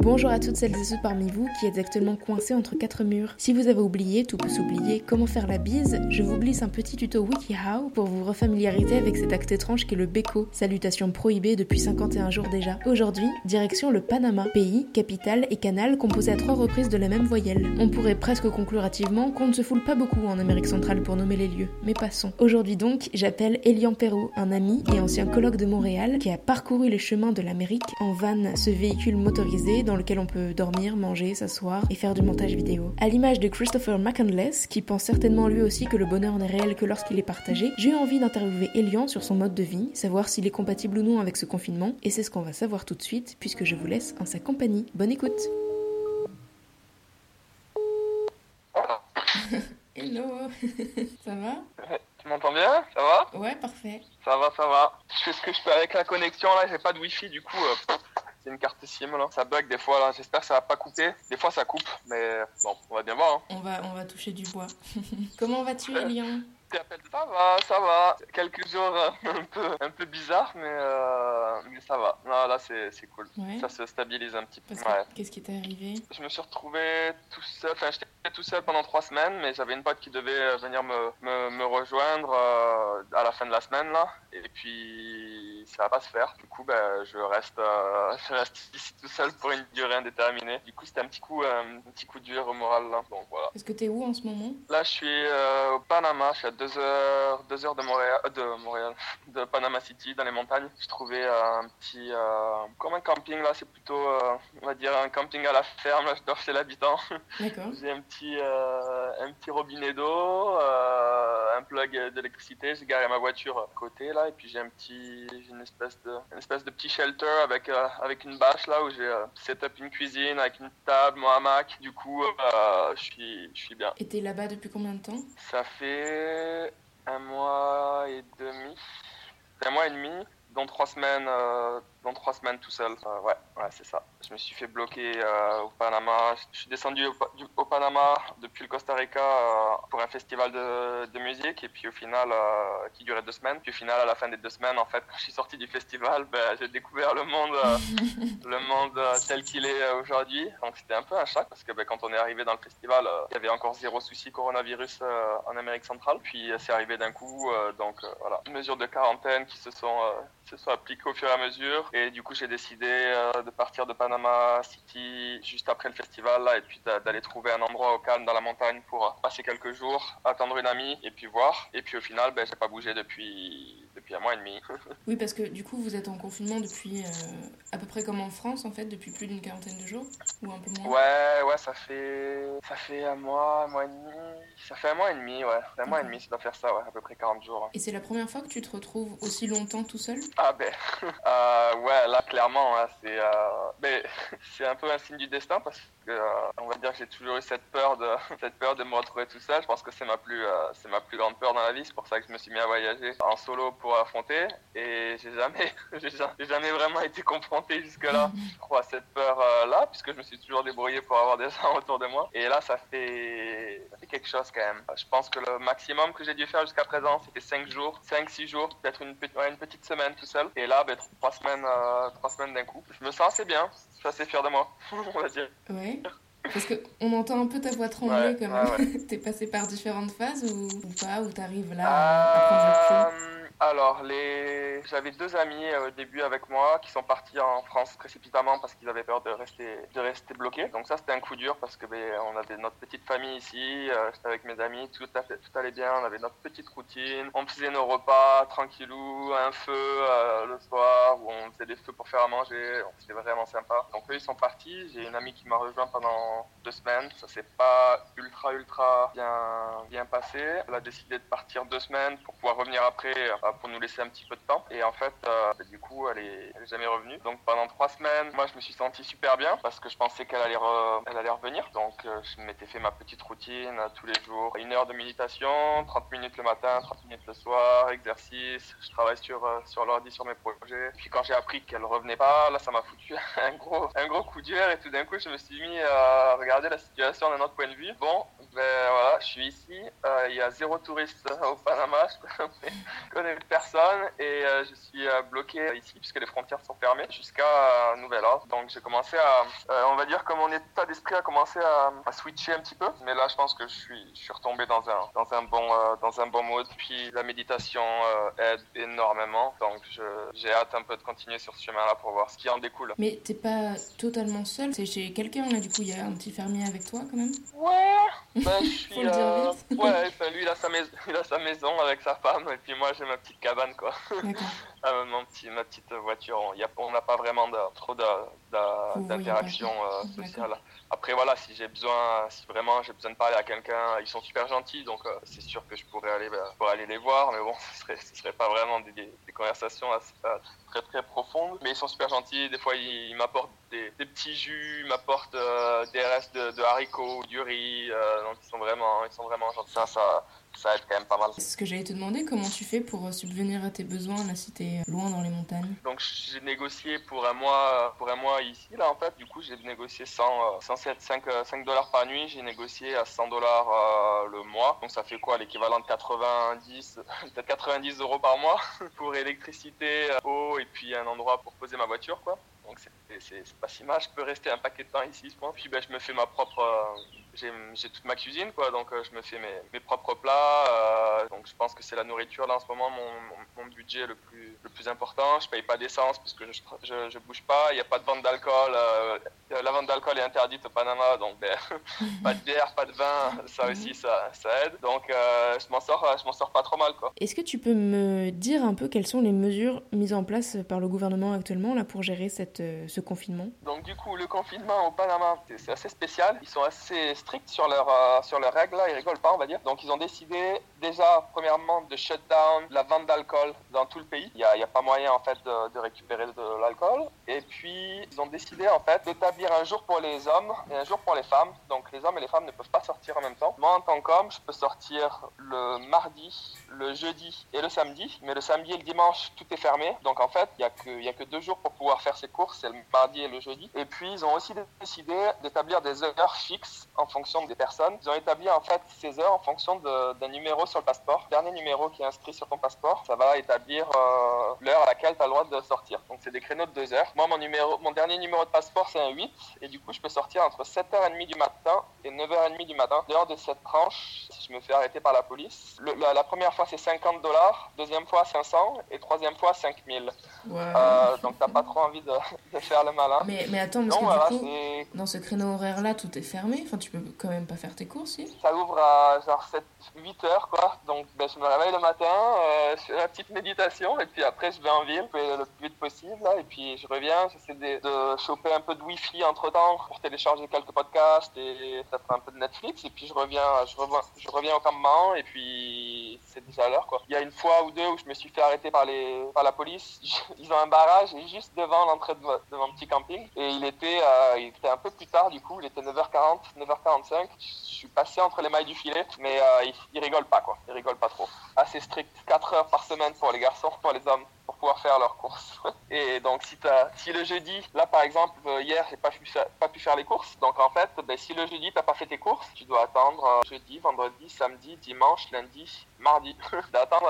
Bonjour à toutes celles et ceux parmi vous qui êtes actuellement coincés entre quatre murs. Si vous avez oublié, tout peut s'oublier, comment faire la bise, je vous glisse un petit tuto WikiHow pour vous refamiliariser avec cet acte étrange qui est le Beko, salutation prohibée depuis 51 jours déjà. Aujourd'hui, direction le Panama, pays, capitale et canal composé à trois reprises de la même voyelle. On pourrait presque conclure hâtivement qu'on ne se foule pas beaucoup en Amérique centrale pour nommer les lieux, mais passons. Aujourd'hui donc, j'appelle Elian Perrault, un ami et ancien colloque de Montréal qui a parcouru les chemins de l'Amérique en van, ce véhicule motorisé dans lequel on peut dormir, manger, s'asseoir et faire du montage vidéo. À l'image de Christopher McCandless, qui pense certainement lui aussi que le bonheur n'est réel que lorsqu'il est partagé, j'ai eu envie d'interviewer Elian sur son mode de vie, savoir s'il est compatible ou non avec ce confinement, et c'est ce qu'on va savoir tout de suite puisque je vous laisse en sa compagnie. Bonne écoute Hello Ça va? Tu m'entends bien? Ça va? Ouais, parfait. Ça va, ça va. Je fais ce que je peux avec la connexion là, j'ai pas de wifi du coup. euh, c'est une carte SIM là. Ça bug des fois là, j'espère que ça va pas couper. Des fois ça coupe, mais bon, on va bien voir. Hein. On va, on va toucher du bois. Comment vas-tu, Elian? T'appelles- Ça va, ça va. Quelques jours euh, un peu, un peu bizarres, mais, euh, mais ça va. Non, là c'est c'est cool. Ouais. Ça se stabilise un petit peu. Parce que Ouais. qu'est-ce qui t'est arrivé? Je me suis retrouvé tout seul, enfin j'étais tout seul pendant trois semaines, mais j'avais une pote qui devait euh, venir me, me, me rejoindre euh, à la fin de la semaine là, et puis ça va pas se faire. Du coup, ben, je reste, euh, je reste ici tout seul pour une durée indéterminée. Du coup, c'était un petit coup, un petit coup dur au moral là. Donc voilà. Parce que t'es où en ce moment? Là, je suis au Panama, je suis à deux heures, deux heures de Montréal, euh, de Montréal, de Panama City, dans les montagnes. Je trouvais euh, un petit, euh, comme un camping là, c'est plutôt, euh, on va dire un camping à la ferme. Là, je dors chez l'habitant. D'accord. J'ai un petit, euh, un petit robinet d'eau, euh, un plug d'électricité. J'ai garé ma voiture à côté là, et puis j'ai un petit, une espèce de, une espèce de petit shelter avec, euh, avec une bâche là où j'ai euh, set up une cuisine avec une table, mon hamac. Du coup, euh, je suis, je suis bien. Et t'es là-bas depuis combien de temps? Ça fait un mois et demi, un mois et demi, dans trois semaines, euh, dans trois semaines tout seul. Euh, ouais, ouais, c'est ça. Je me suis fait bloquer euh, au Panama. Je suis descendu au, au Panama depuis le Costa Rica euh, pour un festival de, de musique et puis au final, euh, qui durait deux semaines. Puis au final, à la fin des deux semaines, en fait, quand je suis sorti du festival, ben, j'ai découvert le monde, le monde tel qu'il est aujourd'hui. Donc c'était un peu un choc parce que ben, quand on est arrivé dans le festival, il y avait encore zéro souci coronavirus en Amérique centrale. Puis c'est arrivé d'un coup, donc voilà, mesures de quarantaine qui se sont, se sont appliquées au fur et à mesure. Et du coup, j'ai décidé euh, de partir de Panama City juste après le festival là, et puis d'a- d'aller trouver un endroit au calme dans la montagne pour euh, passer quelques jours, attendre une amie et puis voir. Et puis au final, ben, j'ai pas bougé depuis depuis un mois et demi. Oui, parce que du coup, vous êtes en confinement depuis euh, à peu près comme en France, en fait, depuis plus d'une quarantaine de jours Ou un peu moins Ouais, ouais, ça fait ça fait un mois, un mois et demi. Ça fait un mois et demi, ouais. Un mois et demi, ça doit faire ça, ouais, à peu près 40 jours. Et c'est la première fois que tu te retrouves aussi longtemps tout seul? Ah ben, euh, ouais, là clairement, hein, c'est euh, mais c'est un peu un signe du destin parce que euh, on va dire que j'ai toujours eu cette peur de cette peur de me retrouver tout seul. Je pense que c'est ma plus euh, c'est ma plus grande peur dans la vie. C'est pour ça que je me suis mis à voyager en solo pour affronter et j'ai jamais j'ai ja- j'ai jamais vraiment été confronté jusque là. À cette peur euh, là puisque je me suis toujours débrouillé pour avoir des gens autour de moi. Et là, ça fait quelque chose quand même. Je pense que le maximum que j'ai dû faire jusqu'à présent, c'était 5 jours, 5-6 jours, peut-être une, une petite semaine tout seul. Et là, ben, 3 semaines, euh, trois semaines d'un coup. Je me sens assez bien, je suis assez fier de moi, on va dire. Ouais. Parce que on entend un peu ta voix trembler Ouais, quand ouais, même. T'es passé par différentes phases ou, ou pas Ou t'arrives là à prendre du recul? Euh, alors, les... j'avais deux amis euh, au début avec moi qui sont partis en France précipitamment parce qu'ils avaient peur de rester, de rester bloqués. Donc ça, c'était un coup dur parce que ben, on avait notre petite famille ici, euh, j'étais avec mes amis, tout, allait bien, on avait notre petite routine, on faisait nos repas tranquillou, un feu euh, le soir où on faisait des feux pour faire à manger, c'était vraiment sympa. Donc eux, ils sont partis, j'ai une amie qui m'a rejoint pendant deux semaines, ça s'est pas ultra ultra bien, bien passé. Elle a décidé de partir deux semaines pour pouvoir revenir après euh, pour nous laisser un petit peu de temps. Et en fait, euh, bah, du coup, elle est, jamais revenue. Donc pendant trois semaines, moi, je me suis senti super bien parce que je pensais qu'elle allait, re- elle allait revenir. Donc euh, je m'étais fait ma petite routine euh, tous les jours. Une heure de méditation, 30 minutes le matin, 30 minutes le soir, exercice. Je travaille sur, sur l'ordi, sur mes projets. Puis quand j'ai appris qu'elle revenait pas, là, ça m'a foutu un gros, un gros coup dur. Et tout d'un coup, je me suis mis à regarder la situation d'un autre point de vue. Bon, ben voilà, je suis ici. Il y a zéro touriste au Panama. Je connais personne et je suis bloqué ici puisque les frontières sont fermées jusqu'à nouvel ordre. Donc j'ai commencé à, on va dire que mon état d'esprit a commencé à, à, switcher un petit peu. Mais là, je pense que je suis, je suis retombé dans un, dans un bon, dans un bon mode. Puis la méditation aide énormément. Donc j'ai hâte un peu de continuer sur ce chemin-là pour voir ce qui en découle. Mais t'es pas totalement seul. C'est chez quelqu'un là. Du coup, il y a un petit fermier avec toi quand même. Ouais. Ben, je suis. euh... ouais. Ben, lui, il a sa maison, il a sa maison avec sa femme et puis moi, j'ai ma petite cabane quoi. ah, mon petit, ma petite voiture. On n'a pas vraiment de, trop d'interaction euh, sociale. Après voilà, si j'ai besoin, si vraiment j'ai besoin de parler à quelqu'un, ils sont super gentils, donc euh, c'est sûr que je pourrais aller, bah, pour aller les voir, mais bon, ce serait, ce serait pas vraiment des, des conversations assez, très très profondes. Mais ils sont super gentils. Des fois, ils, m'apportent des, des, petits jus, ils m'apportent euh, des restes de, de, haricots, du riz. Euh, donc ils sont vraiment, ils sont vraiment gentils. Ça, ça, ça aide quand même pas mal. C'est ce que j'allais te demander, comment tu fais pour euh, subvenir à tes besoins là si t'es loin dans les montagnes? Donc j'ai négocié pour un mois, pour un mois ici là en fait. Du coup j'ai négocié 100, 107, 5, 5 dollars par nuit. J'ai négocié à 100 dollars euh, le mois. Donc ça fait quoi l'équivalent de 90, peut-être 90 euros par mois pour électricité, euh, eau et puis un endroit pour poser ma voiture quoi. Donc c'est pas si mal. Je peux rester un paquet de temps ici. Puis ben, je me fais ma propre j'ai toute ma cuisine, quoi, donc euh, je me fais mes, mes propres plats. Euh, donc je pense que c'est la nourriture là en ce moment mon, mon, budget le plus, le plus important. Je paye pas d'essence puisque je, je, bouge pas. Il n'y a pas de vente d'alcool. Euh, la vente d'alcool est interdite au Panama, donc ben, pas de bière, pas de vin, ça aussi ça, ça aide. Donc je m'en sors, sors pas trop mal, quoi. Est-ce que tu peux me dire un peu quelles sont les mesures mises en place par le gouvernement actuellement là pour gérer cette, ce confinement Donc du coup le confinement au Panama c'est assez spécial. Ils sont assez sur leurs euh, sur leurs règles, là, ils rigolent pas, on va dire. Donc ils ont décidé déjà, premièrement, de shut down la vente d'alcool dans tout le pays. Il n'y a, pas moyen en fait de, récupérer de l'alcool. Et puis ils ont décidé en fait d'établir un jour pour les hommes et un jour pour les femmes. Donc les hommes et les femmes ne peuvent pas sortir en même temps. Moi en tant qu'homme, je peux sortir le mardi, le jeudi et le samedi. Mais le samedi et le dimanche, tout est fermé. Donc en fait, il n'y a, que, a que deux jours pour pouvoir faire ses courses, c'est le mardi et le jeudi. Et puis ils ont aussi décidé d'établir des heures fixes en fonction des personnes. Ils ont établi en fait ces heures en fonction d'un numéro sur le passeport. Dernier numéro qui est inscrit sur ton passeport, ça va établir euh, l'heure à laquelle tu as le droit de sortir. Donc c'est des créneaux de 2 heures. Moi, mon, numéro, mon dernier numéro de passeport, c'est un 8. Et du coup, je peux sortir entre 7h30 du matin et 9h30 du matin. Dehors de cette tranche, si je me fais arrêter par la police, le, la, première fois, c'est 50 dollars. Deuxième fois, 500. Et troisième fois, 5000. Euh, donc t'as pas trop envie de, de, faire le malin. Mais, mais attends, parce que du coup, dans ce créneau horaire-là, tout est fermé. Enfin, tu peux quand même pas faire tes courses, si Ça ouvre à genre 7, 8 heures, quoi. Donc, ben, je me réveille le matin, euh, je fais la petite méditation, et puis après, je vais en ville le plus vite possible, là, et puis je reviens, j'essaie de, de, choper un peu de Wi-Fi entre temps pour télécharger quelques podcasts et peut-être un peu de Netflix, et puis je reviens, je reviens, au campement, et puis c'est déjà l'heure, quoi. Il y a une fois ou deux où je me suis fait arrêter par, les, par la police. Ils ont un barrage juste devant l'entrée de, mon petit camping, et il était, euh, il était un peu plus tard, du coup, il était 9h40, 9h45 je suis passé entre les mailles du filet, mais euh, ils, rigolent pas, quoi. Ils rigolent pas trop. Assez strict, 4 heures par semaine pour les garçons, pour les hommes, pour pouvoir faire leurs courses. Et donc, si, as, si le jeudi, là par exemple, euh, hier, j'ai pas pu, pas pu faire les courses, donc en fait, ben, si le jeudi, t'as pas fait tes courses, tu dois attendre euh, jeudi, vendredi, samedi, dimanche, lundi, mardi, d'attendre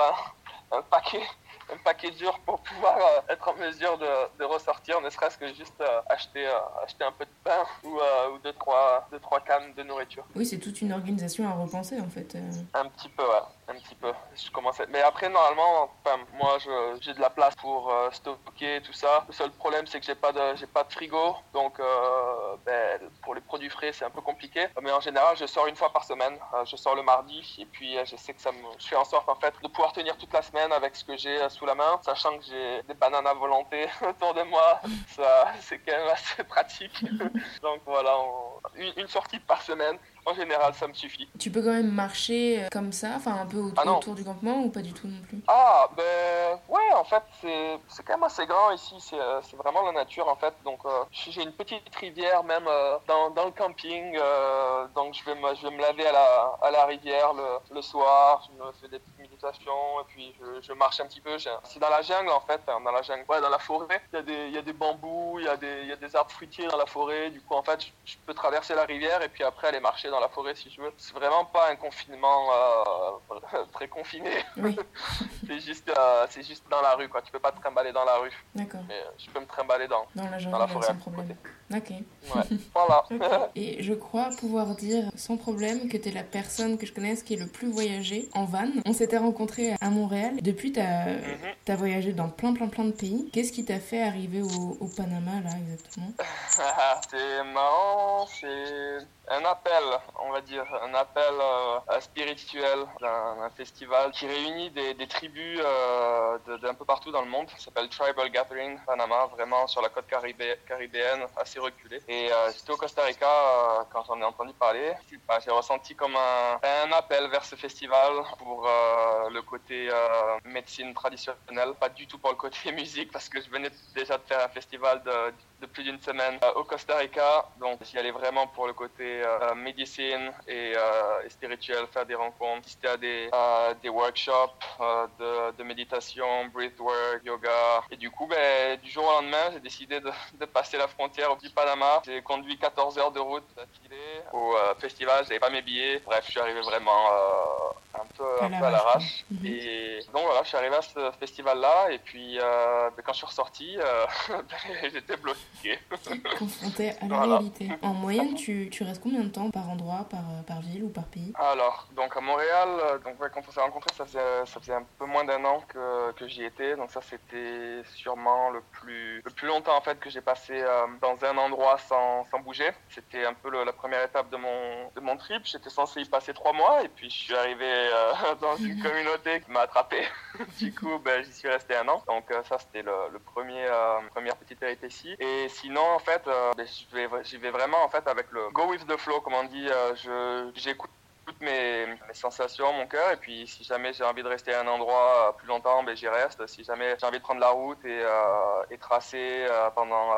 un, un paquet un paquet dur pour pouvoir euh, être en mesure de, de ressortir, ne serait-ce que juste euh, acheter, euh, acheter un peu de pain ou, ou deux, trois, deux, trois cannes de nourriture. Oui, c'est toute une organisation à repenser en fait. Un petit peu, ouais un petit peu. Je commençais. Mais après, normalement, moi, j'ai de la place pour stocker tout ça. Le seul problème, c'est que j'ai pas de, j'ai pas de frigo, donc euh, ben, pour les produits frais, c'est un peu compliqué. Mais en général, je sors une fois par semaine. je sors le mardi, et puis je sais que ça me, je fais en sorte en fait de pouvoir tenir toute la semaine avec ce que j'ai sous la main, sachant que j'ai des bananes à volonté autour de moi. Ça, c'est quand même assez pratique. Donc voilà, une, sortie par semaine. En général, ça me suffit. Tu peux quand même marcher euh, comme ça, enfin un peu autour, ah autour du campement ou pas du tout non plus? Ah, ben ouais, en fait, c'est quand même assez grand ici. Euh, c'est vraiment la nature en fait. Donc euh, j'ai une petite rivière même dans, dans, le camping. donc je vais, me, je vais me laver à la, à la rivière le, le soir. Je me fais des petites méditations et puis je, je marche un petit peu. C'est dans la jungle en fait, hein, dans la jungle. Ouais, dans la forêt. Il y a des, il y a des bambous, il y, a des, il y a des arbres fruitiers dans la forêt. Du coup, en fait, je, je peux traverser la rivière et puis après aller marcher dans la forêt si je veux. C'est vraiment pas un confinement euh, très confiné. Oui. c'est juste, euh, c'est juste dans la rue, quoi. Tu peux pas te trimballer dans la rue. D'accord. Mais euh, je peux me trimballer dans, Dans la dans jungle, la forêt. sans problème. Ok. Ouais. voilà. Et je crois pouvoir dire sans problème que tu es la personne que je connaisse qui est le plus voyagée en van. On s'était rencontrés à Montréal. Depuis, tu as, Mhm. voyagé dans plein, plein, plein de pays. Qu'est-ce qui t'a fait arriver au, au Panama, là, exactement? C'est marrant, c'est un appel, on va dire, un appel euh, spirituel d'un d'un festival qui réunit des, des tribus euh, d'un peu partout dans le monde. Ça s'appelle Tribal Gathering Panama, vraiment sur la côte caribé- caribéenne, assez reculée. Et euh, j'étais au Costa Rica euh, quand j'en ai entendu parler. Bah, J'ai ressenti comme un, un appel vers ce festival pour euh, le côté médecine traditionnelle, pas du tout pour le côté musique, parce que je venais déjà de faire un festival de, de plus d'une semaine euh, au Costa Rica. Donc j'y allais vraiment pour le côté euh, médecine et, euh, et spirituel, faire des rencontres, assister à des, des workshops euh, de, de méditation, breathwork, yoga. Et du coup, ben, du jour au lendemain, j'ai décidé de, de passer la frontière du Panama. J'ai conduit 14 heures de route d'affilée au festival, j'avais pas mes billets. Bref, je suis arrivé vraiment euh, un peu À un peu à l'arrache. Mhm. Et donc voilà, je suis arrivé à ce festival-là et puis euh, ben, quand je suis ressorti, euh, ben, j'étais bloqué. Confronté à la Voilà. réalité. En moyenne, tu, tu restes combien de temps par endroit, par, euh, par ville ou par pays? Alors, donc à Montréal, euh, donc ouais, quand on s'est rencontrés, ça faisait, ça faisait un peu moins d'un an que, que j'y étais. Donc ça, c'était sûrement le plus, le plus longtemps en fait que j'ai passé euh, dans un endroit sans, sans bouger. C'était un peu le- la première étape de mon, de mon trip. J'étais censé y passer trois mois et puis je suis arrivé euh, dans une communauté qui m'a attrapé. du coup, ben, j'y suis resté un an. Donc euh, ça, c'était le, premier, euh, première petite péripétie. Et sinon, en fait, ben, j'y vais vraiment en fait avec le go with the flow, comme on dit. Je, j'écoute toutes mes, sensations, mon cœur. Et puis, si jamais j'ai envie de rester à un endroit plus longtemps, ben, j'y reste. Si jamais j'ai envie de prendre la route et, et tracer pendant,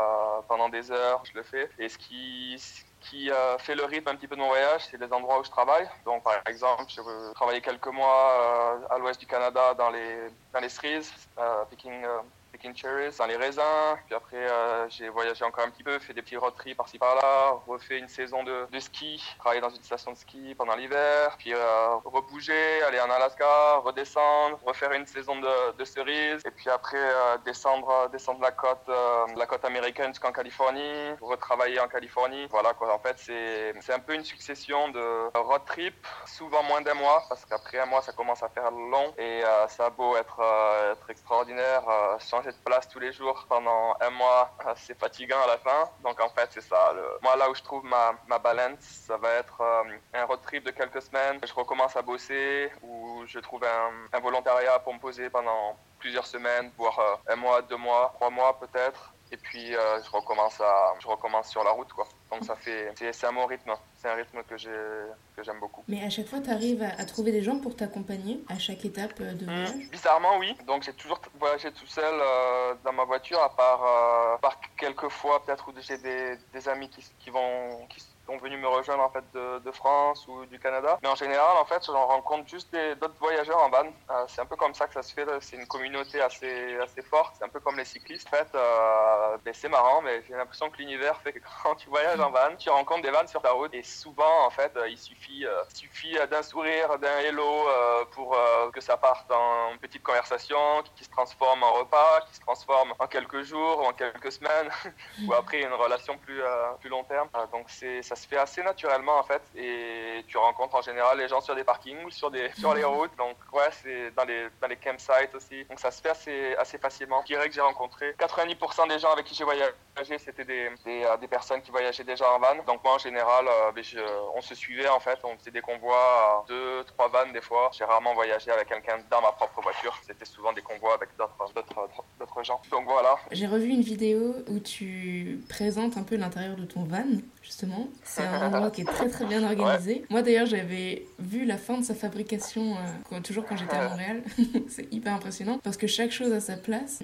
pendant des heures, je le fais. Et ce qui, qui euh, fait le rythme un petit peu de mon voyage, c'est les endroits où je travaille. Donc, par exemple, je veux travailler quelques mois euh, à l'ouest du Canada dans les, dans les cerises, euh, picking, euh, picking cherries, dans les raisins. Puis après, euh, j'ai voyagé encore un petit peu, fait des petits road trips par-ci par-là, refait une saison de, de ski, travaillé dans une station de ski pendant l'hiver, puis euh, rebouger, aller en Alaska, redescendre, refaire une saison de, de cerises, et puis après euh, descendre, descendre la côte, euh, la côte américaine jusqu'en Californie, retravailler en Californie. Voilà quoi. En fait, c'est c'est un peu une succession de road trips, souvent moins d'un mois, parce qu'après un mois, ça commence à faire long, et euh, ça a beau être, euh, être extraordinaire, euh, changer de place tous les jours pendant un mois, euh, c'est fatigant à la fin. Donc en fait, c'est ça. Le... Moi, là où je trouve ma, ma balance, ça va être euh, un road trip de quelques semaines. Je recommence à bosser, ou je trouve un, un volontariat pour me poser pendant plusieurs semaines, voire euh, un mois, deux mois, trois mois peut-être. Et puis euh, je recommence à, je recommence sur la route quoi. Donc ça fait, c'est un bon rythme. C'est un rythme que j'ai, que j'aime beaucoup. Mais à chaque fois, tu arrives à, à trouver des gens pour t'accompagner à chaque étape euh, de voyage? Mmh. Bizarrement, oui. Donc, j'ai toujours voyagé tout seul euh, dans ma voiture, à part, euh, part quelques fois, peut-être, où j'ai des, des amis qui, qui vont, qui venus me rejoindre, en fait, de, France ou du Canada. Mais en général, en fait, j'en rencontre juste d'autres voyageurs en van. Euh, c'est un peu comme ça que ça se fait. C'est une communauté assez, assez forte. C'est un peu comme les cyclistes. En fait, euh, ben, c'est marrant, mais j'ai l'impression que l'univers fait que quand tu voyages en van, tu rencontres des vannes sur ta route. Et souvent, en fait, euh, il suffit, euh, suffit d'un sourire, d'un hello pour que ça parte en petite conversation qui, se transforme en repas, qui se transforme en quelques jours ou en quelques semaines, ou après une relation plus, plus long terme. Donc c'est, ça se fait assez naturellement en fait, et tu rencontres en général les gens sur des parkings ou sur, des, sur les routes. Donc ouais, c'est dans les, dans les campsites aussi. Donc ça se fait assez, assez facilement. Je dirais que j'ai rencontré 90% des gens avec qui j'ai voyagé, c'était des, des, euh, des personnes qui voyageaient déjà en van. Donc moi en général, euh, ben, on se suivait en fait, on faisait des convois, euh, deux, trois vannes des fois. J'ai rarement voyagé avec quelqu'un dans ma propre voiture. C'était souvent des convois avec d'autres gens. Donc voilà. J'ai revu une vidéo où tu présentes un peu l'intérieur de ton van, justement. C'est un endroit qui est très très bien organisé. Moi d'ailleurs, j'avais vu la fin de sa fabrication, euh, quand- toujours quand j'étais à Montréal. c'est hyper impressionnant parce que chaque chose a sa place.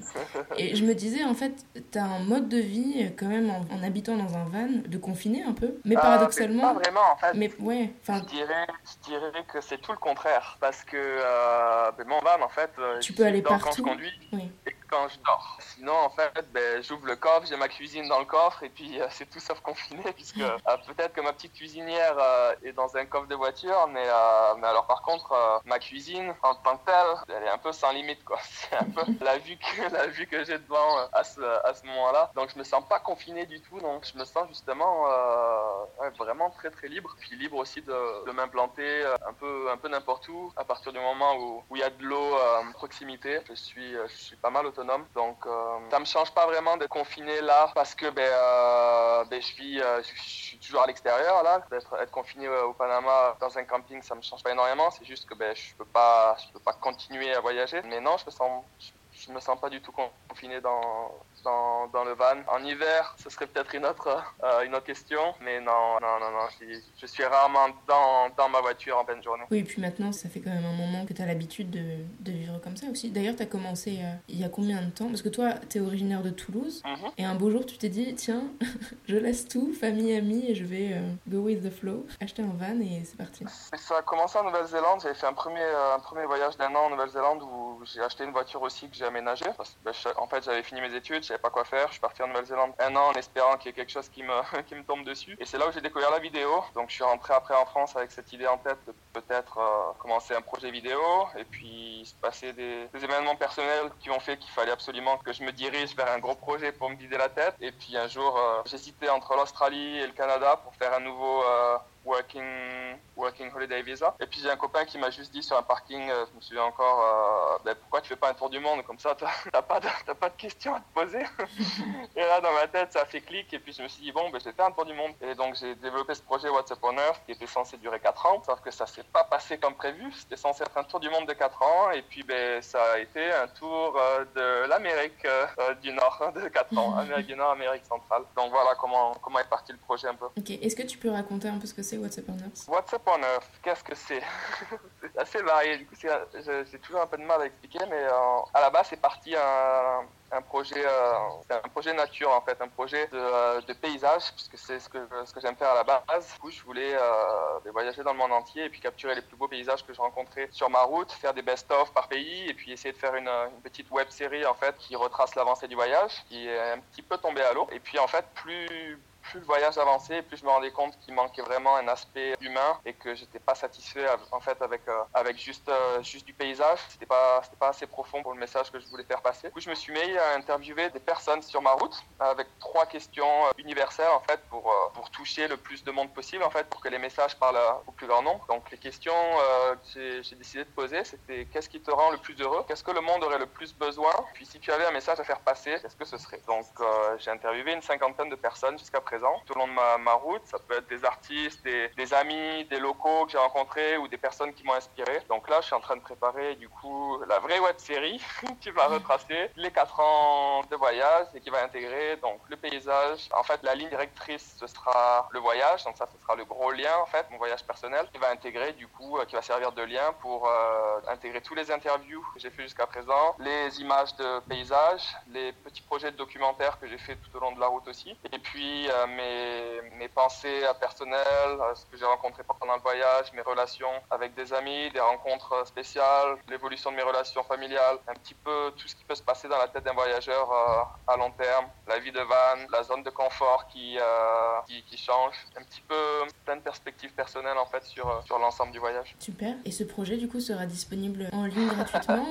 Et je me disais, en fait, t'as un mode de vie euh, quand même en, en habitant dans un van, de confiné un peu. Mais Euh, paradoxalement. pas vraiment en fait. mais ouais, Je dirais, je dirais que c'est tout le contraire parce que euh, mon van en fait, Tu peux aller Quand partout. je conduis, oui. et quand je dors. Sinon, en fait, ben, j'ouvre le coffre, j'ai ma cuisine dans le coffre et puis euh, c'est tout sauf confiné puisque euh, peut-être que ma petite cuisinière euh, est dans un coffre de voiture, mais, mais alors par contre, ma cuisine en tant que telle, elle est un peu sans limite quoi. C'est un peu la vue que la vue que j'ai devant à ce, à ce moment-là. Donc je me sens pas confiné du tout, donc je me sens justement vraiment très très libre. Puis libre aussi de, de m'implanter un peu un peu n'importe où à partir du moment où il y a de l'eau à proximité. Je suis je suis pas mal donc ça me change pas vraiment d'être confiné là parce que ben, euh, ben je, suis, euh, je, suis toujours à l'extérieur là. Être, être confiné au Panama dans un camping, ça me change pas énormément. C'est juste que ben, je peux pas, je peux pas continuer à voyager. Mais non, je me sens, je me sens pas du tout confiné dans, dans, dans le van. En hiver, ce serait peut-être une autre, euh, une autre question, mais non, non, non, non, je, je suis rarement dans, dans, ma voiture en pleine journée. Oui, et puis maintenant, ça fait quand même un moment que tu as l'habitude de, de, vivre comme ça aussi. D'ailleurs, tu as commencé euh, il y a combien de temps? Parce que toi, tu es originaire de Toulouse, mhm. et un beau jour, tu t'es dit, tiens, je laisse tout, famille, amis, et je vais euh, go with the flow, acheter un van, et c'est parti. Ça a commencé en Nouvelle-Zélande, j'avais fait un premier, un premier voyage d'un an en Nouvelle-Zélande où j'ai acheté une voiture aussi que j'ai aménagée. Parce que, ben, en fait, j'avais fini mes études, savais pas quoi faire. Je suis parti en Nouvelle-Zélande un an en espérant qu'il y ait quelque chose qui me, qui me tombe dessus. Et c'est là où j'ai découvert la vidéo. Donc, je suis rentré après en France avec cette idée en tête de peut-être euh, commencer un projet vidéo. Et puis, il se passait des, événements personnels qui ont fait qu'il fallait absolument que je me dirige vers un gros projet pour me vider la tête. Et puis, un jour, euh, j'hésitais entre l'Australie et le Canada pour faire un nouveau euh, working, working holiday visa. Et puis j'ai un copain qui m'a juste dit sur un parking, euh, je me souviens encore, euh, ben, pourquoi tu fais pas un tour du monde comme ça, t'as pas, de, pas de questions à te poser. et là dans ma tête ça a fait clic et puis je me suis dit bon ben je vais un tour du monde. Et donc j'ai développé ce projet WhatsApp on Earth qui était censé durer 4 ans, sauf que ça s'est pas passé comme prévu. C'était censé être un tour du monde de 4 ans et puis ben ça a été un tour euh, de l'Amérique du Nord de 4 ans, Amérique du Nord, Amérique centrale. Donc voilà comment comment est parti le projet un peu. Ok, est-ce que tu peux raconter un peu ce que c'est WhatsApp on Earth WhatsApp on Earth, qu'est-ce que c'est C'est assez varié, du j'ai toujours un peu de mal à expliquer, mais euh, à la base c'est parti un, projet, euh, un projet nature en fait, un projet de, euh, de paysage, puisque c'est ce que, j'aime faire à la base. Du coup, je voulais voyager dans le monde entier et puis capturer les plus beaux paysages que je rencontrais sur ma route, faire des best-of par pays et puis essayer de faire une, petite web série en fait qui retrace l'avancée du voyage, qui est un petit peu tombé à l'eau. Et puis en fait, plus plus le voyage avançait, plus je me rendais compte qu'il manquait vraiment un aspect humain et que j'étais pas satisfait en fait avec euh, avec juste euh, juste du paysage. C'était pas c'était pas assez profond pour le message que je voulais faire passer. Du coup, je me suis mis à interviewer des personnes sur ma route avec trois questions euh, universelles en fait pour pour toucher le plus de monde possible en fait pour que les messages parlent au plus grand nombre. Donc les questions que j'ai décidé de poser, c'était qu'est-ce qui te rend le plus heureux? Qu'est-ce que le monde aurait le plus besoin? Puis si tu avais un message à faire passer, qu'est-ce que ce serait? Donc j'ai interviewé une cinquantaine de personnes jusqu'à présent tout au long de ma, route. Ça peut être des artistes, des, amis, des locaux que j'ai rencontrés ou des personnes qui m'ont inspiré. Donc là, je suis en train de préparer du coup la vraie web série qui va retracer les quatre ans de voyage et qui va intégrer donc le paysage. En fait, la ligne directrice, ce sera le voyage. Donc ça, ce sera le gros lien en fait, mon voyage personnel, qui va intégrer du coup, euh, qui va servir de lien pour euh, intégrer tous les interviews que j'ai fait jusqu'à présent, les images de paysage, les petits projets de documentaires que j'ai fait tout au long de la route aussi, et puis euh, mes, mes pensées personnelles, ce que j'ai rencontré pendant le voyage, mes relations avec des amis, des rencontres spéciales, l'évolution de mes relations familiales, un petit peu tout ce qui peut se passer dans la tête d'un voyageur euh, à long terme, la vie de van, la zone de confort qui, euh, qui, qui, change, un petit peu plein de perspectives personnelles en fait sur, euh, sur l'ensemble du voyage. Super. Et ce projet du coup sera disponible en ligne gratuitement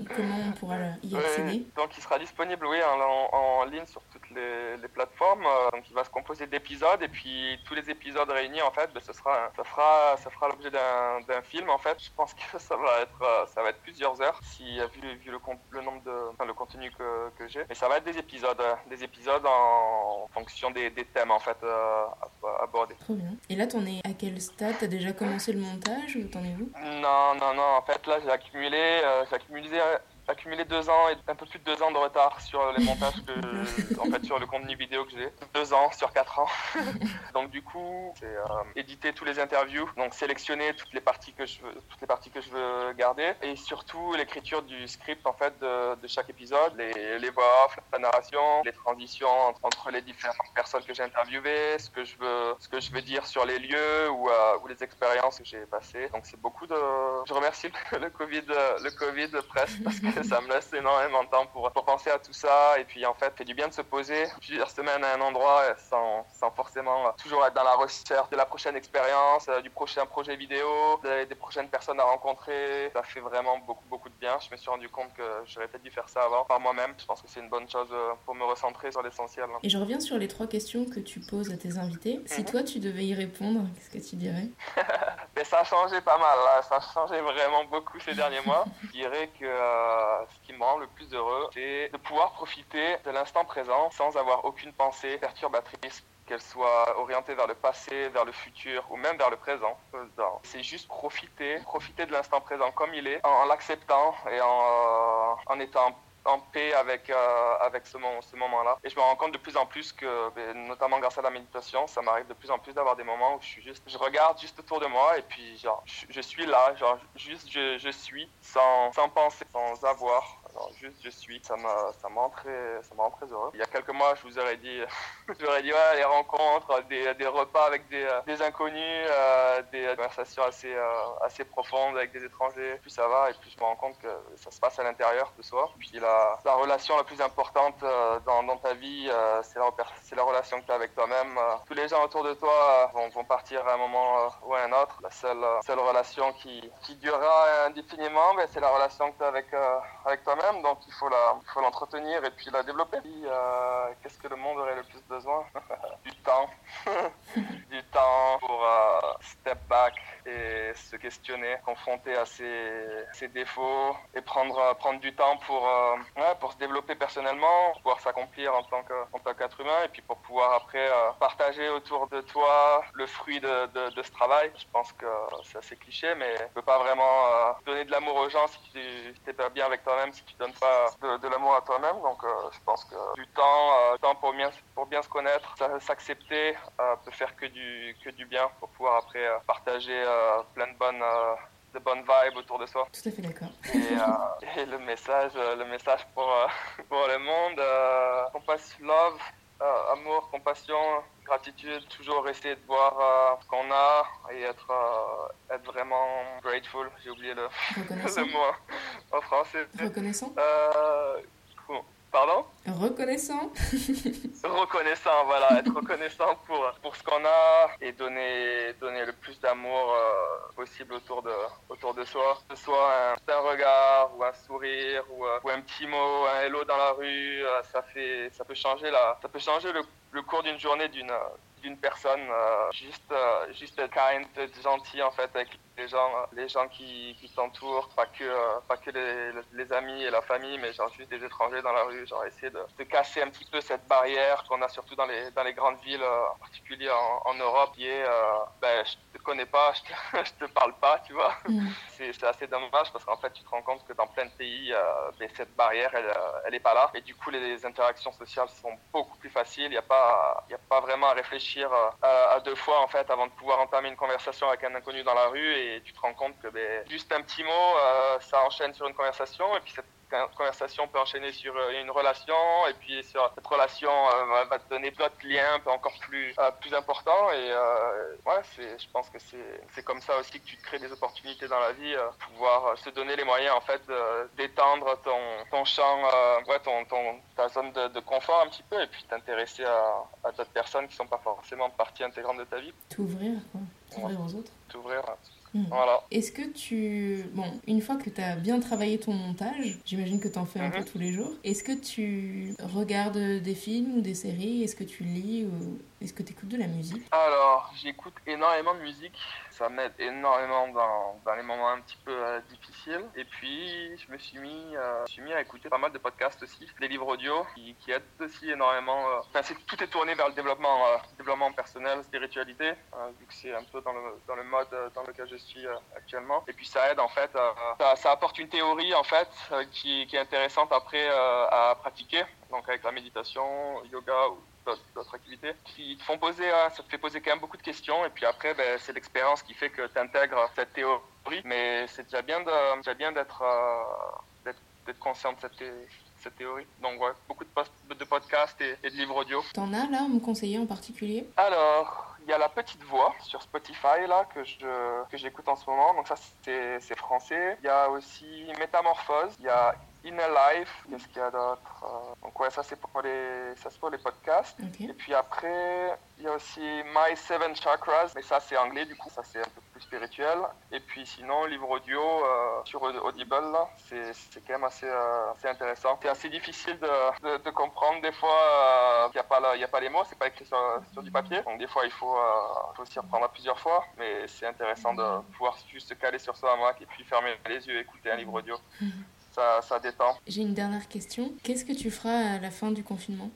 ou comment on pourra y accéder? Donc il sera disponible oui en, en, ligne sur toutes les, les plateformes. Donc va se composer d'épisodes et puis tous les épisodes réunis en fait, ben, ce sera, ça fera, ça fera l'objet d'un film en fait. Je pense que ça va être, euh, ça va être plusieurs heures si vu, vu le, le nombre de, enfin, le contenu que, que j'ai. Mais ça va être des épisodes, euh, des épisodes en fonction des, des thèmes en fait euh, abordés. Trop bien. Et là, t'en es à quel stade? T'as déjà commencé le montage ou t'en es où? Non, non, non. En fait, là, j'ai accumulé, j'ai accumulé accumulé deux ans et un peu plus de deux ans de retard sur les montages que, en fait, sur le contenu vidéo que j'ai. Deux ans sur quatre ans. donc du coup, c'est euh, éditer tous les interviews, donc sélectionner toutes les parties que je veux, toutes les parties que je veux garder, et surtout l'écriture du script en fait de, de chaque épisode, les, les voix off, la narration, les transitions entre les différentes personnes que j'ai interviewées, ce que je veux, ce que je veux dire sur les lieux ou, euh, ou les expériences que j'ai passées. Donc c'est beaucoup de. Je remercie le, Covid, le Covid presque parce que ça me laisse énormément de temps pour, pour penser à tout ça. Et puis en fait, c'est du bien de se poser plusieurs semaines à un endroit sans, sans forcément toujours être dans la recherche de la prochaine expérience, du prochain projet vidéo, des, des, prochaines personnes à rencontrer. Ça fait vraiment beaucoup, beaucoup de bien. Je me suis rendu compte que j'aurais peut-être dû faire ça avant par moi-même. Je pense que c'est une bonne chose pour me recentrer sur l'essentiel. Et je reviens sur les trois questions que tu poses à tes invités. Si mhm. toi, tu devais y répondre, qu'est-ce que tu dirais? Mais ça a changé pas mal. Ça a changé vraiment beaucoup ces derniers mois. Je dirais que euh, ce qui me rend le plus heureux, c'est de pouvoir profiter de l'instant présent sans avoir aucune pensée perturbatrice qu'elle soit orientée vers le passé, vers le futur ou même vers le présent. C'est juste profiter, profiter de l'instant présent comme il est, en, l'acceptant et en, euh, en étant en paix avec, euh, avec ce, ce moment-là. Et je me rends compte de plus en plus que, ben, notamment grâce à la méditation, ça m'arrive de plus en plus d'avoir des moments où je suis juste, je regarde juste autour de moi et puis genre, je, suis là, genre, juste je, je suis sans, sans penser, sans avoir juste je suis. Ça m'a, ça rend très, ça très heureux. Il y a quelques mois, je vous aurais dit, je vous aurais dit ouais, les rencontres, des, des repas avec des, des inconnus, euh, des conversations assez, euh, assez profondes avec des étrangers. Plus ça va et plus je me rends compte que ça se passe à l'intérieur de soi. Puis la, la relation la plus importante euh, dans, dans ta vie, c'est la, c'est la relation que tu as avec toi-même. tous les gens autour de toi vont, vont partir à un moment ou à un autre. La seule, seule relation qui, qui durera indéfiniment, ben, c'est la relation que tu as avec, avec toi-même donc il faut la, faut l'entretenir et puis la développer. Euh, qu'est-ce que le monde aurait le plus besoin? Du temps, du temps pour euh, step back et se questionner, confronter à ses, ses défauts et prendre, prendre du temps pour, euh, pour se développer personnellement, pour pouvoir s'accomplir en tant qu'être humain et puis pour pouvoir après partager autour de toi le fruit de, de, de ce travail. Je pense que c'est assez cliché, mais tu peux pas vraiment donner de l'amour aux gens si tu n'es pas bien avec toi-même, si tu donne pas de, l'amour à toi-même. Donc, euh, je pense que du temps, euh, temps pour bien, pour bien se connaître, s'accepter, euh, peut faire que du, que du bien pour pouvoir après partager plein de bonnes de bonnes vibes autour de soi. Tout à fait d'accord. Et, le message, le message pour, pour le monde, euh, compassion, love, amour, compassion, gratitude, toujours essayer de voir euh, ce qu'on a et être, euh, être vraiment grateful. J'ai oublié le, le mot en français. Reconnaissant. Euh, Pardon Reconnaissant. reconnaissant, voilà, être reconnaissant pour, pour ce qu'on a et donner, donner le plus d'amour euh, possible autour de, autour de soi. Que ce soit un, un regard ou un sourire ou, ou, un petit mot, un hello dans la rue, ça, fait, ça peut changer, la, ça peut changer le, le cours d'une journée d'une d'une personne euh, juste euh, juste kind, gentil en fait avec les gens les gens qui, qui t'entourent, pas que euh, pas que les, les, amis et la famille, mais genre juste des étrangers dans la rue, genre essayer de, de casser un petit peu cette barrière qu'on a surtout dans les dans les grandes villes, en particulier en, en, Europe, qui est ben je te connais pas, je te, je te parle pas, tu vois. Mm. C'est assez dommage parce qu'en fait tu te rends compte que dans plein de pays, ben, cette barrière elle elle est pas là et du coup les interactions sociales sont beaucoup plus faciles. Il n'y a pas y a pas vraiment à réfléchir euh, à, deux fois en fait avant de pouvoir entamer une conversation avec un inconnu dans la rue et tu te rends compte que ben, juste un petit mot euh, ça enchaîne sur une conversation et puis cette conversation peut enchaîner sur euh, une relation et puis sur cette relation va te donner d'autres liens encore plus plus importants et ouais c'est je pense que c'est comme ça aussi que tu te crées des opportunités dans la vie pouvoir se donner les moyens en fait d'étendre ton ton champ ouais ton, ton ta zone de, de, confort un petit peu et puis t'intéresser à, à d'autres personnes qui sont pas forcément partie intégrante de ta vie. T'ouvrir, quoi. T'ouvrir aux autres. T'ouvrir, hmm. Voilà. Est-ce que tu... Bon, une fois que tu as bien travaillé ton montage, j'imagine que tu en fais un peu mhm. tous les jours, est-ce que tu regardes des films ou des séries? Est-ce que tu lis ou est-ce que tu écoutes de la musique? Alors, j'écoute énormément de musique ça m'aide énormément dans, dans, les moments un petit peu euh, difficiles. Et puis, je me suis mis, euh, suis mis à écouter pas mal de podcasts aussi, des livres audio qui, aident aussi énormément. Euh, enfin, c'est, tout est tourné vers le développement, développement personnel, spiritualité, vu que c'est un peu dans le, dans le mode dans lequel je suis actuellement. Et puis, ça aide en fait, ça, ça, apporte une théorie en fait qui, qui est intéressante après à pratiquer. Donc, avec la méditation, yoga ou d'autres activités qui te font poser, hein, ça te fait poser quand même beaucoup de questions. Et puis après, ben, c'est l'expérience qui fait que tu intègres cette théorie. Mais c'est déjà bien d'être euh, d'être conscient de cette, cette théorie. Donc ouais, beaucoup de, de podcasts et, de livres audio. T'en as là à me conseiller en particulier? Alors, il y a La Petite Voix sur Spotify là que je que j'écoute en ce moment. Donc ça c'est français. Il y a aussi Métamorphose. Il y a Inner Life. Qu'est-ce qu'il y a d'autre euh, Donc ouais, ça c'est pour les, ça c'est pour les podcasts. Et puis après, il y a aussi My Seven Chakras, mais ça c'est anglais du coup, ça c'est un peu plus spirituel. Et puis sinon, livre audio euh, sur Audible, c'est c'est quand même assez, euh, assez intéressant. C'est assez difficile de, de, de comprendre des fois euh, qu'il n'y a, a pas les mots, c'est pas écrit sur, sur du papier. Donc des fois il faut, euh, faut s'y reprendre à plusieurs fois, mais c'est intéressant de pouvoir juste se caler sur sa Mac et puis fermer les yeux et écouter un livre audio. Ça, ça détend. J'ai une dernière question. Qu'est-ce que tu feras à la fin du confinement?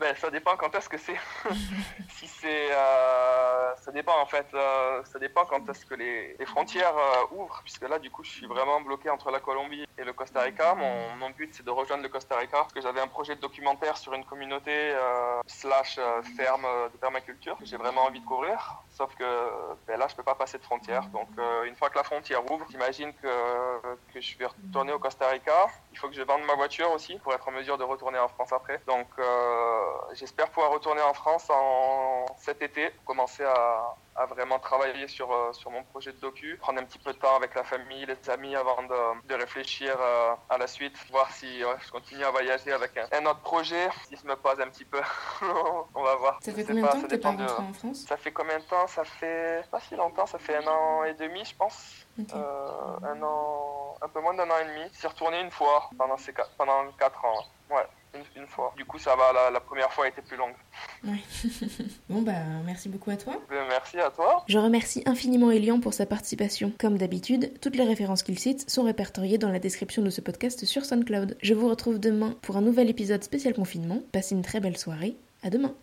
Ben, ça dépend quand est-ce que c'est. si c'est. euh, ça dépend en fait. euh, ça dépend quand est-ce que les, les frontières euh, ouvrent. Puisque là, du coup, je suis vraiment bloqué entre la Colombie et le Costa Rica. Mon, mon but, c'est de rejoindre le Costa Rica. Parce que j'avais un projet de documentaire sur une communauté slash ferme de permaculture que j'ai vraiment envie de couvrir. Sauf que ben, là, je peux pas passer de frontière. Donc, une fois que la frontière ouvre, j'imagine que, que je vais retourner au Costa Rica. off. Il faut que je vende ma voiture aussi pour être en mesure de retourner en France après. Donc, euh, j'espère pouvoir retourner en France en cet été, commencer à, à vraiment travailler sur, euh, sur mon projet de docu, prendre un petit peu de temps avec la famille, les amis avant de, de réfléchir euh, à la suite, voir si ouais, je continue à voyager avec un, un autre projet, si je me pose un petit peu. On va voir. Ça Je fait sais combien de pas, temps que pas dépend de- en France? Ça fait combien de temps? Ça fait pas si longtemps, ça fait un an et demi, je pense. Euh, un an, un peu moins d'un an et demi. C'est retourné une fois pendant ces pendant quatre ans. Ouais, une, une fois. Du coup, ça va. La, la première fois a été plus longue. Ouais. bon bah merci beaucoup à toi. Ben, Merci à toi. Je remercie infiniment Elian pour sa participation. Comme d'habitude, toutes les références qu'il cite sont répertoriées dans la description de ce podcast sur SoundCloud. Je vous retrouve demain pour un nouvel épisode spécial confinement. Passez une très belle soirée. À demain.